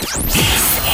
This is-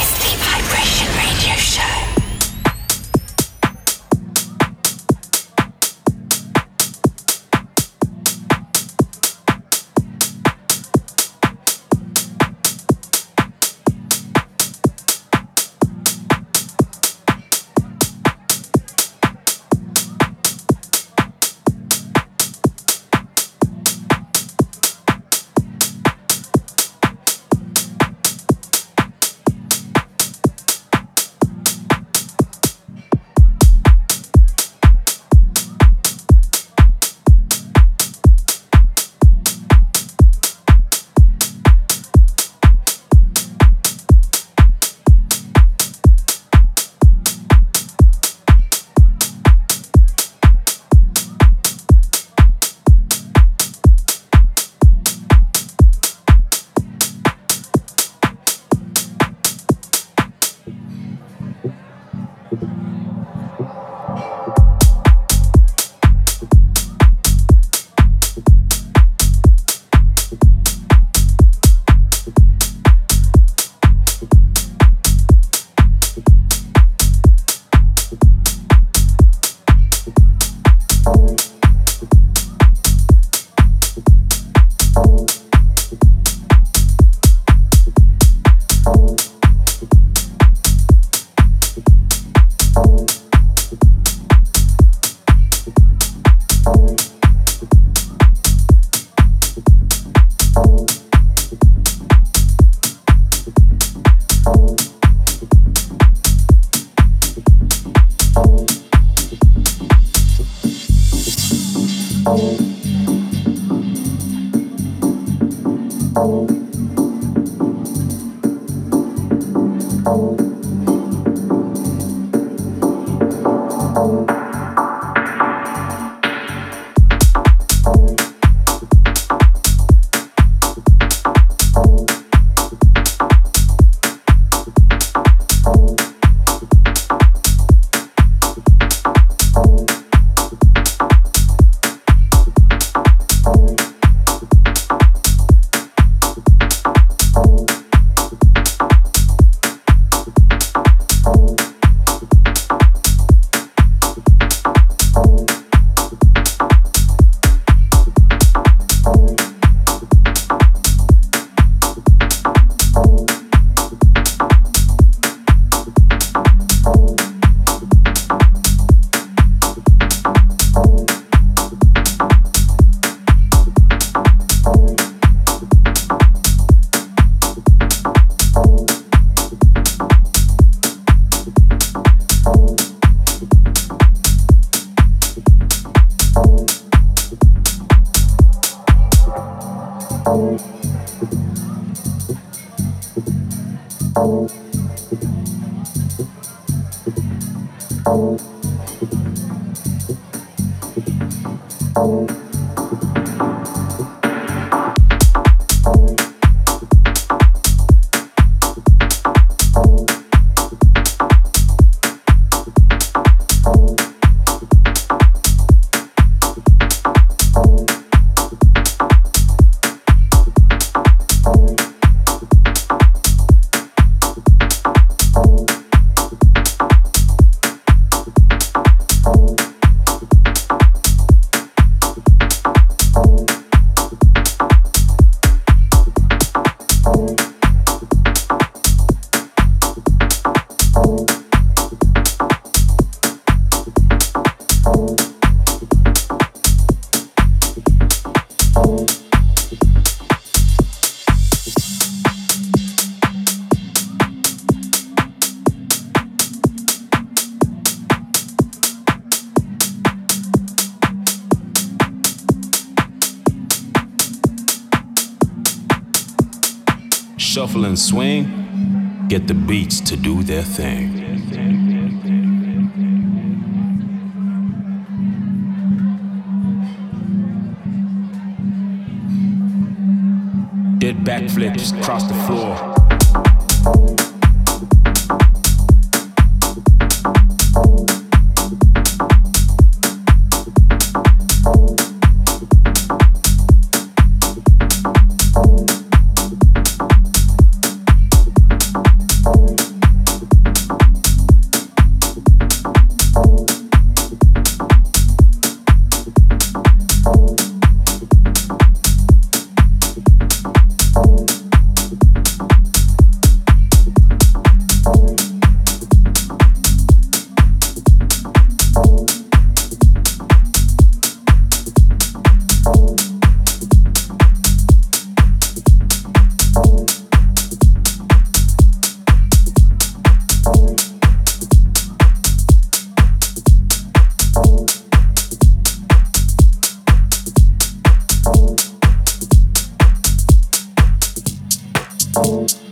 and swing, get the beats to do their thing. Did backflips across the floor. Thank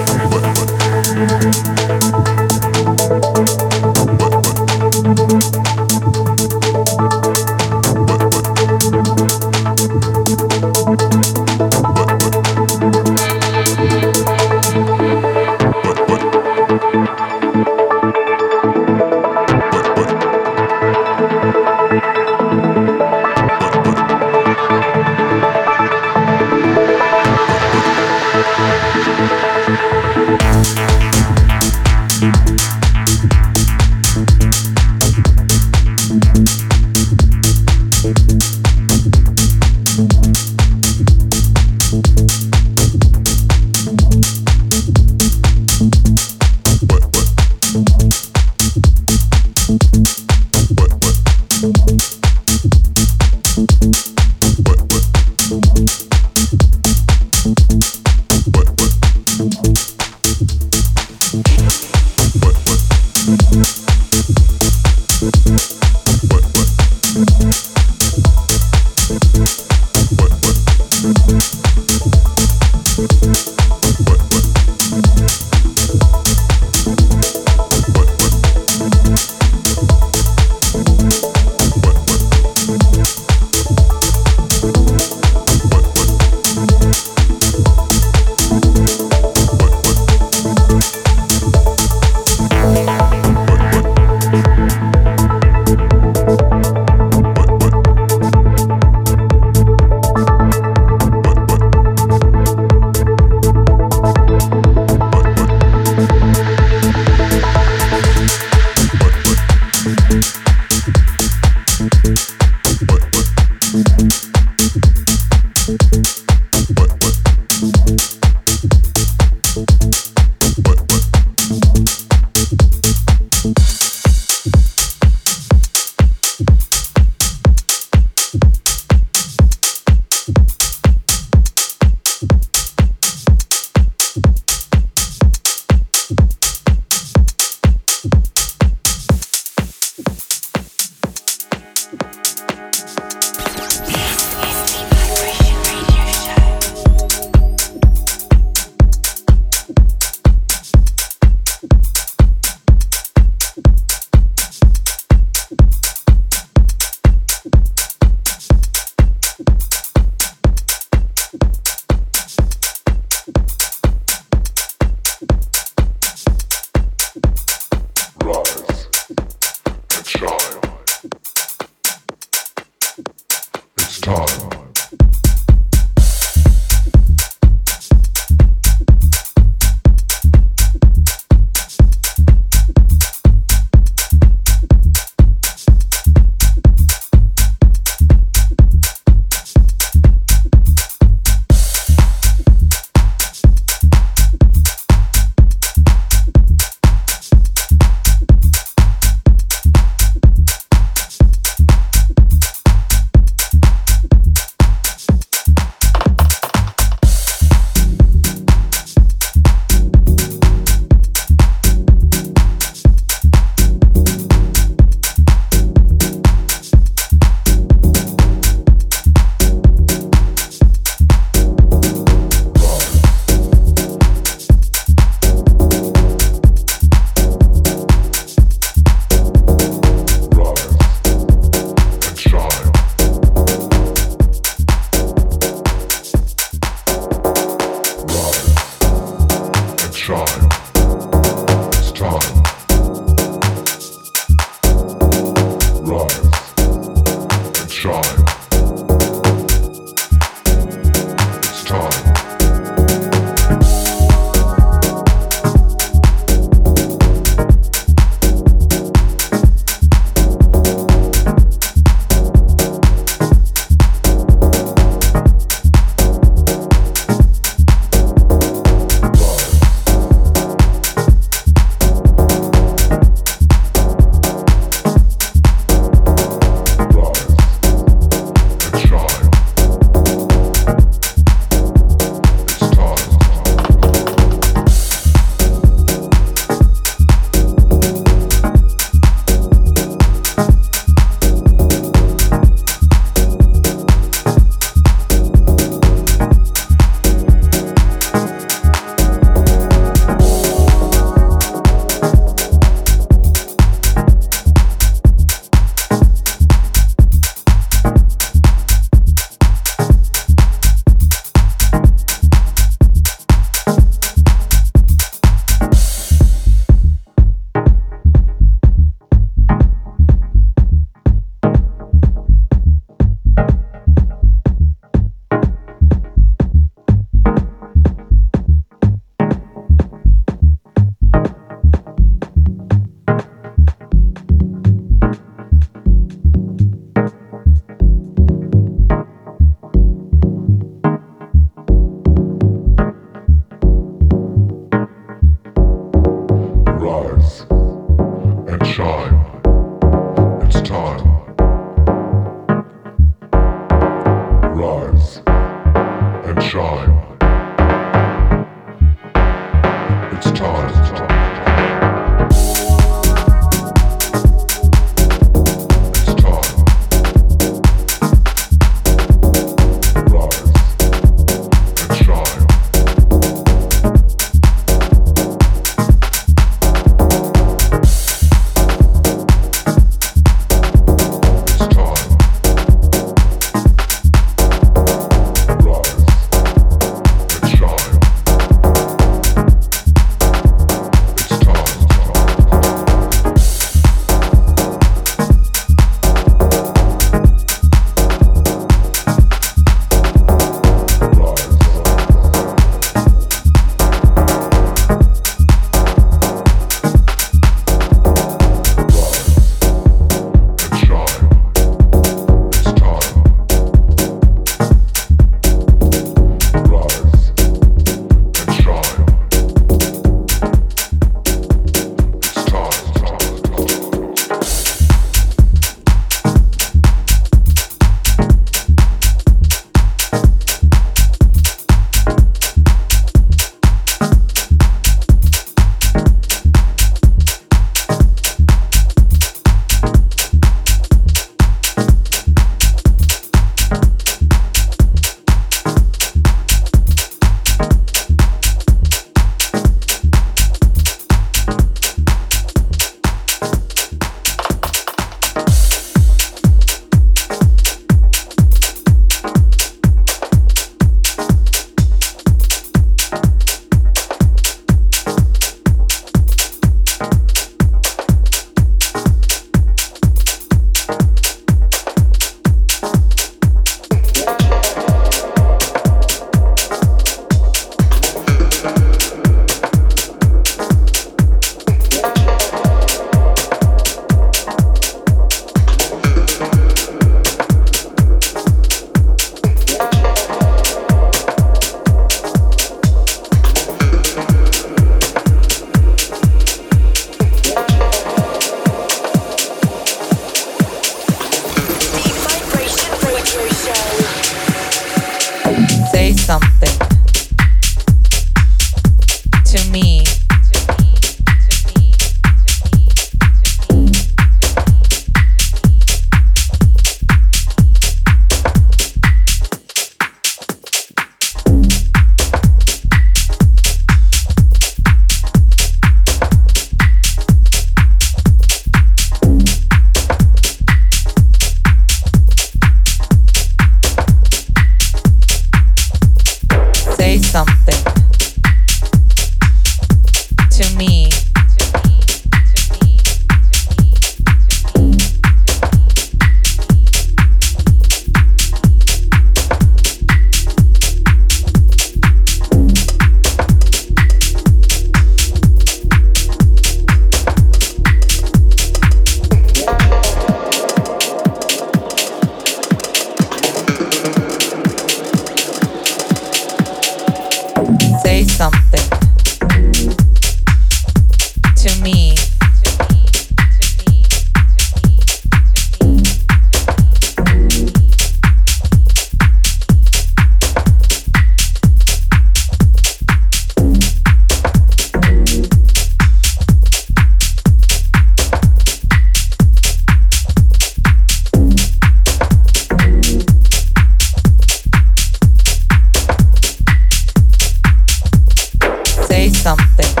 say something.